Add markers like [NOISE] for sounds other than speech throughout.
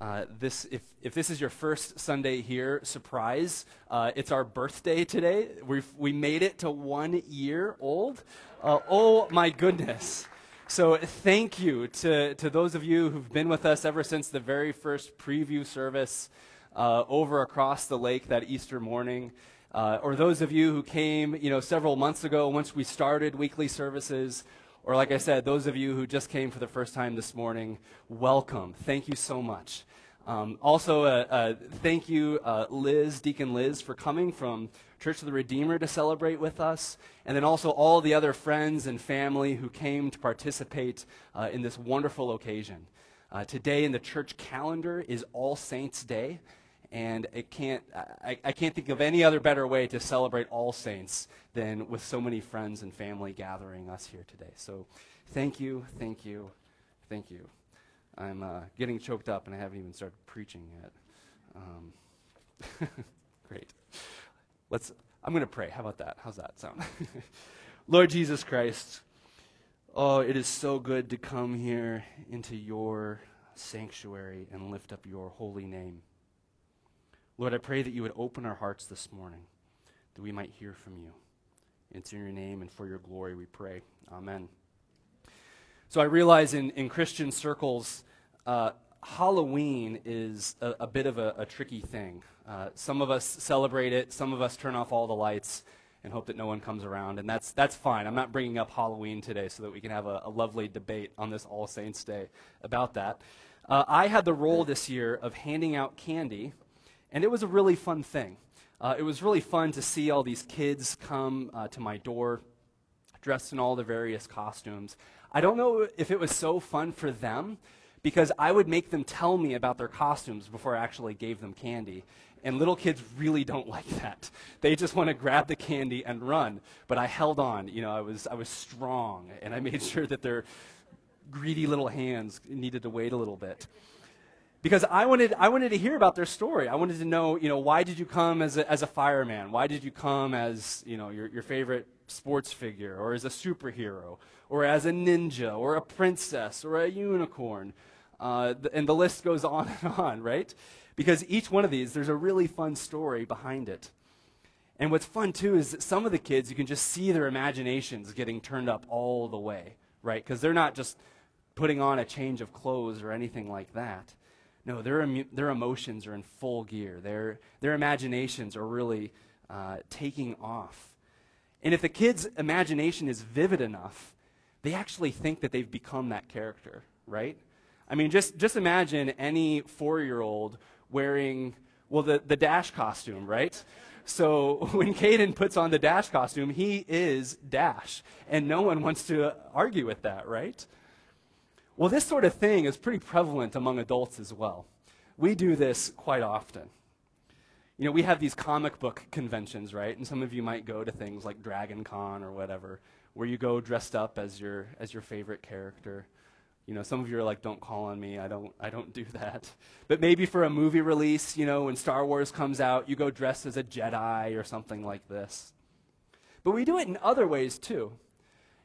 Uh, this, if, if this is your first Sunday here, surprise, uh, it's our birthday today. we we made it to one year old. Uh, oh my goodness. So thank you to, to those of you who've been with us ever since the very first preview service uh, over across the lake that Easter morning. Uh, or those of you who came, you know, several months ago once we started weekly services, or like I said, those of you who just came for the first time this morning, welcome. Thank you so much. Um, also, uh, uh, thank you, uh, Liz, Deacon Liz, for coming from Church of the Redeemer to celebrate with us. And then also all the other friends and family who came to participate uh, in this wonderful occasion. Uh, today in the church calendar is All Saints' Day. And it can't, I, I can't think of any other better way to celebrate All Saints than with so many friends and family gathering us here today. So thank you, thank you, thank you. I'm uh, getting choked up and I haven't even started preaching yet. Um, [LAUGHS] great. Let's, I'm going to pray. How about that? How's that sound? [LAUGHS] Lord Jesus Christ, oh, it is so good to come here into your sanctuary and lift up your holy name. Lord, I pray that you would open our hearts this morning, that we might hear from you. It's in your name and for your glory we pray. Amen. So I realize in, in Christian circles, uh, Halloween is a, a bit of a, a tricky thing. Uh, some of us celebrate it, some of us turn off all the lights and hope that no one comes around, and that's, that's fine. I'm not bringing up Halloween today so that we can have a, a lovely debate on this All Saints Day about that. Uh, I had the role this year of handing out candy and it was a really fun thing. Uh, it was really fun to see all these kids come uh, to my door dressed in all the various costumes. I don't know if it was so fun for them because I would make them tell me about their costumes before I actually gave them candy. And little kids really don't [LAUGHS] like that. They just want to grab the candy and run. But I held on. You know, I was, I was strong, and I made [LAUGHS] sure that their greedy little hands needed to wait a little bit because I wanted, I wanted to hear about their story. I wanted to know, you know, why did you come as a, as a fireman? Why did you come as, you know, your, your favorite sports figure or as a superhero or as a ninja or a princess or a unicorn? Uh, th- and the list goes on [LAUGHS] and on, right? Because each one of these, there's a really fun story behind it. And what's fun too is that some of the kids, you can just see their imaginations getting turned up all the way, right? Because they're not just putting on a change of clothes or anything like that. No, their, their emotions are in full gear. Their, their imaginations are really uh, taking off. And if the kid's imagination is vivid enough, they actually think that they've become that character, right? I mean, just, just imagine any four year old wearing, well, the, the Dash costume, right? So [LAUGHS] when Caden puts on the Dash costume, he is Dash. And no one wants to argue with that, right? Well, this sort of thing is pretty prevalent among adults as well. We do this quite often. You know, we have these comic book conventions, right? And some of you might go to things like Dragon Con or whatever, where you go dressed up as your as your favorite character. You know, some of you are like, "Don't call on me. I don't. I don't do that." But maybe for a movie release, you know, when Star Wars comes out, you go dressed as a Jedi or something like this. But we do it in other ways too.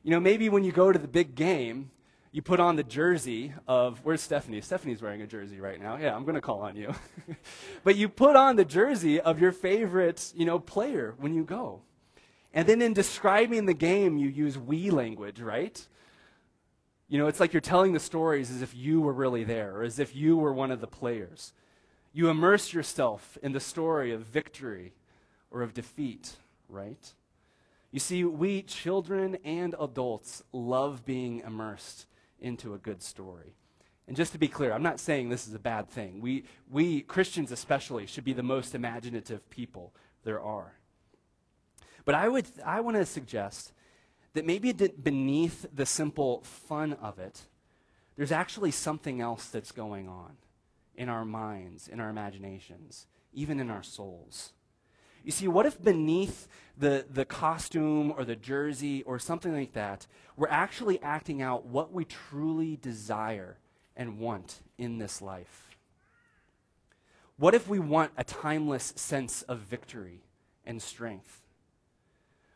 You know, maybe when you go to the big game, you put on the jersey of where's Stephanie? Stephanie's wearing a jersey right now. Yeah, I'm going to call on you. [LAUGHS] but you put on the jersey of your favorite, you know, player when you go. And then in describing the game, you use we language, right? You know, it's like you're telling the stories as if you were really there, or as if you were one of the players. You immerse yourself in the story of victory or of defeat, right? You see, we children and adults love being immersed into a good story. And just to be clear, I'm not saying this is a bad thing. We, we Christians especially, should be the most imaginative people there are. But I, would, I want to suggest that maybe beneath the simple fun of it, there's actually something else that's going on in our minds, in our imaginations, even in our souls. You see, what if beneath the, the costume or the jersey or something like that, we're actually acting out what we truly desire and want in this life? What if we want a timeless sense of victory and strength?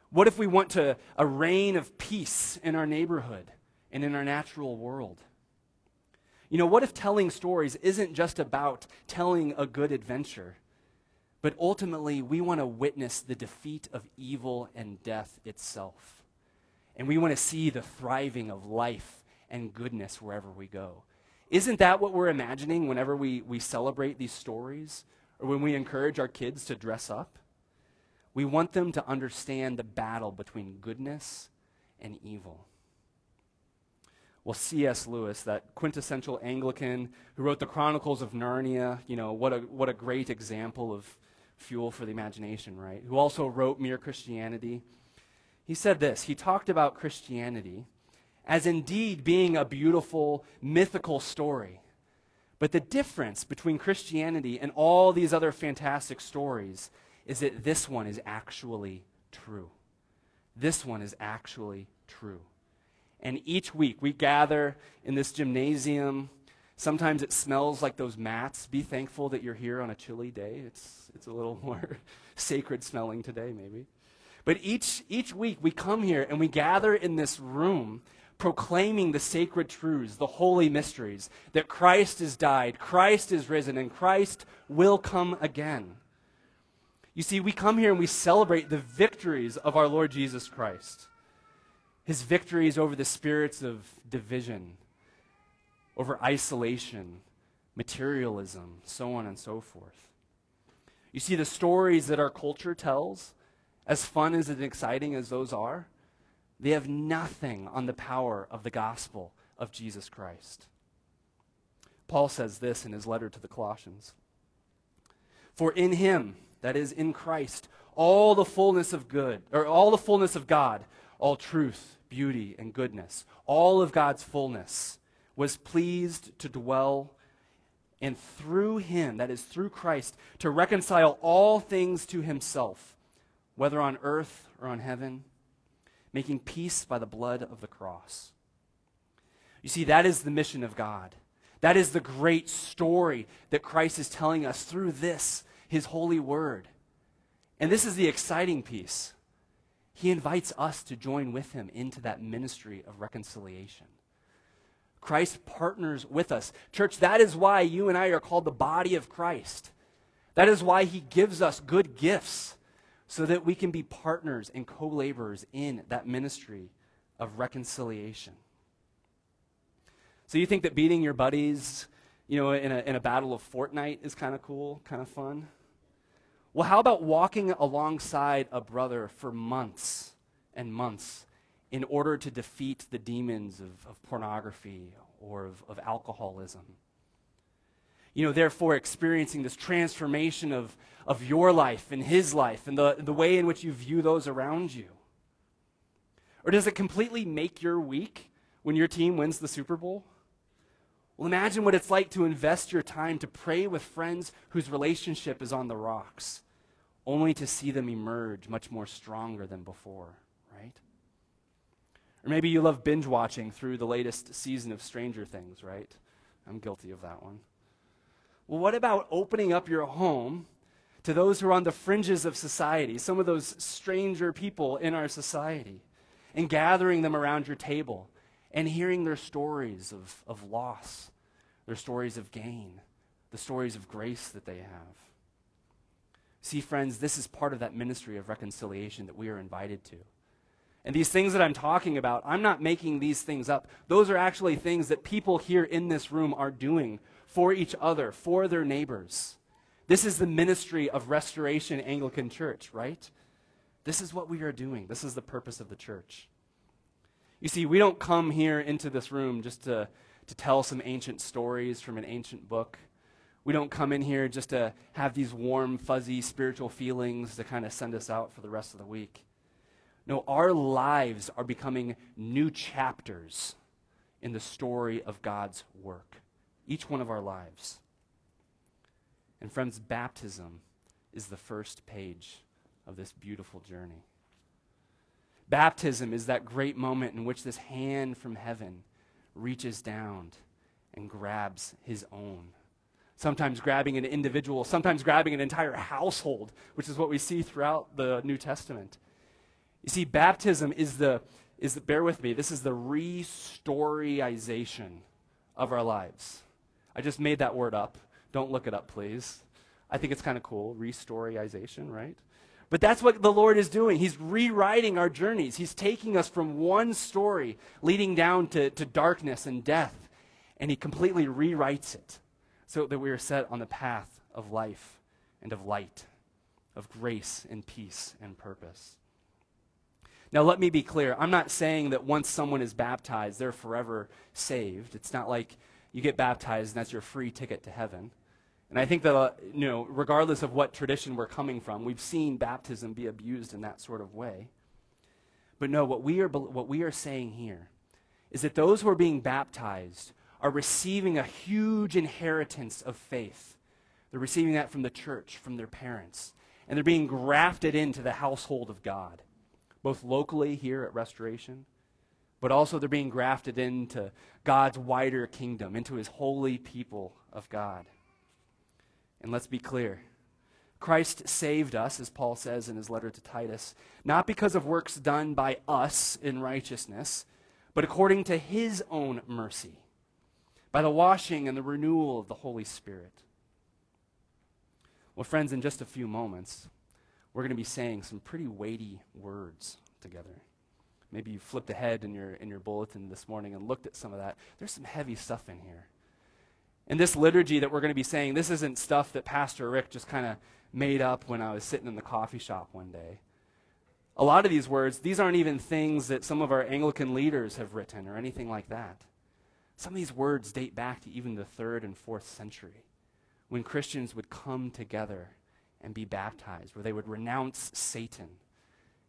What if we want to, a reign of peace in our neighborhood and in our natural world? You know, what if telling stories isn't just about telling a good adventure, but ultimately we want to witness the defeat of evil and death itself? And we want to see the thriving of life and goodness wherever we go. Isn't that what we're imagining whenever we, we celebrate these stories or when we encourage our kids to dress up? We want them to understand the battle between goodness and evil. Well, C.S. Lewis, that quintessential Anglican who wrote the Chronicles of Narnia, you know, what a, what a great example of fuel for the imagination, right? Who also wrote Mere Christianity. He said this He talked about Christianity as indeed being a beautiful, mythical story. But the difference between Christianity and all these other fantastic stories is that this one is actually true. This one is actually true. And each week we gather in this gymnasium. Sometimes it smells like those mats. Be thankful that you're here on a chilly day. It's, it's a little [LAUGHS] more sacred smelling today, maybe. But each, each week we come here and we gather in this room proclaiming the sacred truths, the holy mysteries, that Christ has died, Christ is risen, and Christ will come again. You see, we come here and we celebrate the victories of our Lord Jesus Christ his victories over the spirits of division, over isolation, materialism, so on and so forth. You see, the stories that our culture tells, as fun as and exciting as those are, they have nothing on the power of the gospel of Jesus Christ. Paul says this in his letter to the Colossians For in him, that is, in Christ, all the fullness of good, or all the fullness of God, all truth, beauty, and goodness, all of God's fullness, was pleased to dwell and through him, that is, through Christ, to reconcile all things to himself, whether on earth or on heaven, making peace by the blood of the cross. You see, that is the mission of God. That is the great story that Christ is telling us through this, his holy word. And this is the exciting piece. He invites us to join with him into that ministry of reconciliation. Christ partners with us. Church, that is why you and I are called the body of Christ. That is why he gives us good gifts so that we can be partners and co laborers in that ministry of reconciliation. So you think that beating your buddies, you know, in a, in a battle of Fortnite is kind of cool, kind of fun? Well, how about walking alongside a brother for months and months in order to defeat the demons of, of pornography or of, of alcoholism? You know, therefore, experiencing this transformation of, of your life and his life and the, the way in which you view those around you? Or does it completely make your week when your team wins the Super Bowl? Well, imagine what it's like to invest your time to pray with friends whose relationship is on the rocks, only to see them emerge much more stronger than before? Or maybe you love binge watching through the latest season of Stranger Things, right? I'm guilty of that one. Well, what about opening up your home to those who are on the fringes of society, some of those stranger people in our society, and gathering them around your table and hearing their stories of, of loss, their stories of gain, the stories of grace that they have. See, friends, this is part of that ministry of reconciliation that we are invited to. And these things that I'm talking about, I'm not making these things up. Those are actually things that people here in this room are doing for each other, for their neighbors. This is the ministry of Restoration Anglican Church, right? This is what we are doing. This is the purpose of the church. You see, we don't come here into this room just to, to tell some ancient stories from an ancient book. We don't come in here just to have these warm, fuzzy spiritual feelings to kind of send us out for the rest of the week. No, our lives are becoming new chapters in the story of God's work. Each one of our lives. And, friends, baptism is the first page of this beautiful journey. Baptism is that great moment in which this hand from heaven reaches down and grabs his own. Sometimes grabbing an individual, sometimes grabbing an entire household, which is what we see throughout the New Testament. You see, baptism is the, is the bear with me, this is the restoryization of our lives. I just made that word up. Don't look it up, please. I think it's kind of cool. Restoryization, right? But that's what the Lord is doing. He's rewriting our journeys. He's taking us from one story leading down to, to darkness and death, and He completely rewrites it so that we are set on the path of life and of light, of grace and peace and purpose. Now, let me be clear. I'm not saying that once someone is baptized, they're forever saved. It's not like you get baptized and that's your free ticket to heaven. And I think that, uh, you know, regardless of what tradition we're coming from, we've seen baptism be abused in that sort of way. But no, what we are, what we are saying here is that those who are being baptized are receiving a huge inheritance of faith. They're receiving that from the church, from their parents, and they're being grafted into the household of God, both locally here at Restoration, but also they're being grafted into God's wider kingdom, into his holy people of God. And let's be clear Christ saved us, as Paul says in his letter to Titus, not because of works done by us in righteousness, but according to his own mercy, by the washing and the renewal of the Holy Spirit. Well, friends, in just a few moments, we're going to be saying some pretty weighty words together. Maybe you flipped ahead in your, in your bulletin this morning and looked at some of that. There's some heavy stuff in here. And this liturgy that we're going to be saying, this isn't stuff that Pastor Rick just kind of made up when I was sitting in the coffee shop one day. A lot of these words, these aren't even things that some of our Anglican leaders have written or anything like that. Some of these words date back to even the third and fourth century when Christians would come together and be baptized, where they would renounce Satan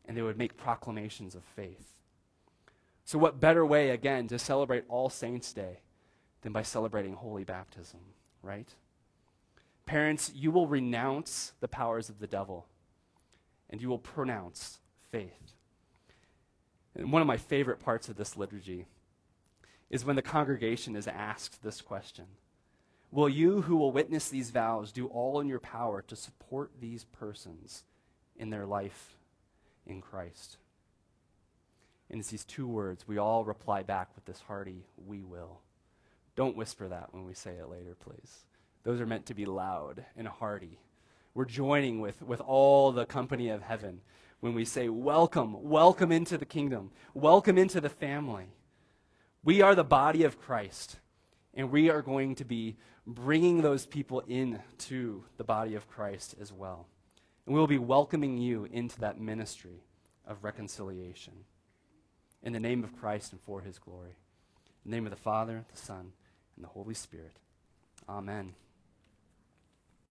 and they would make proclamations of faith. So, what better way, again, to celebrate All Saints' Day than by celebrating holy baptism, right? Parents, you will renounce the powers of the devil and you will pronounce faith. And one of my favorite parts of this liturgy is when the congregation is asked this question Will you, who will witness these vows, do all in your power to support these persons in their life in Christ? And it's these two words. We all reply back with this hearty, We will. Don't whisper that when we say it later, please. Those are meant to be loud and hearty. We're joining with, with all the company of heaven when we say, Welcome, welcome into the kingdom, welcome into the family. We are the body of Christ, and we are going to be bringing those people into the body of Christ as well. And we will be welcoming you into that ministry of reconciliation. In the name of Christ and for his glory. In the name of the Father, the Son, and the Holy Spirit. Amen.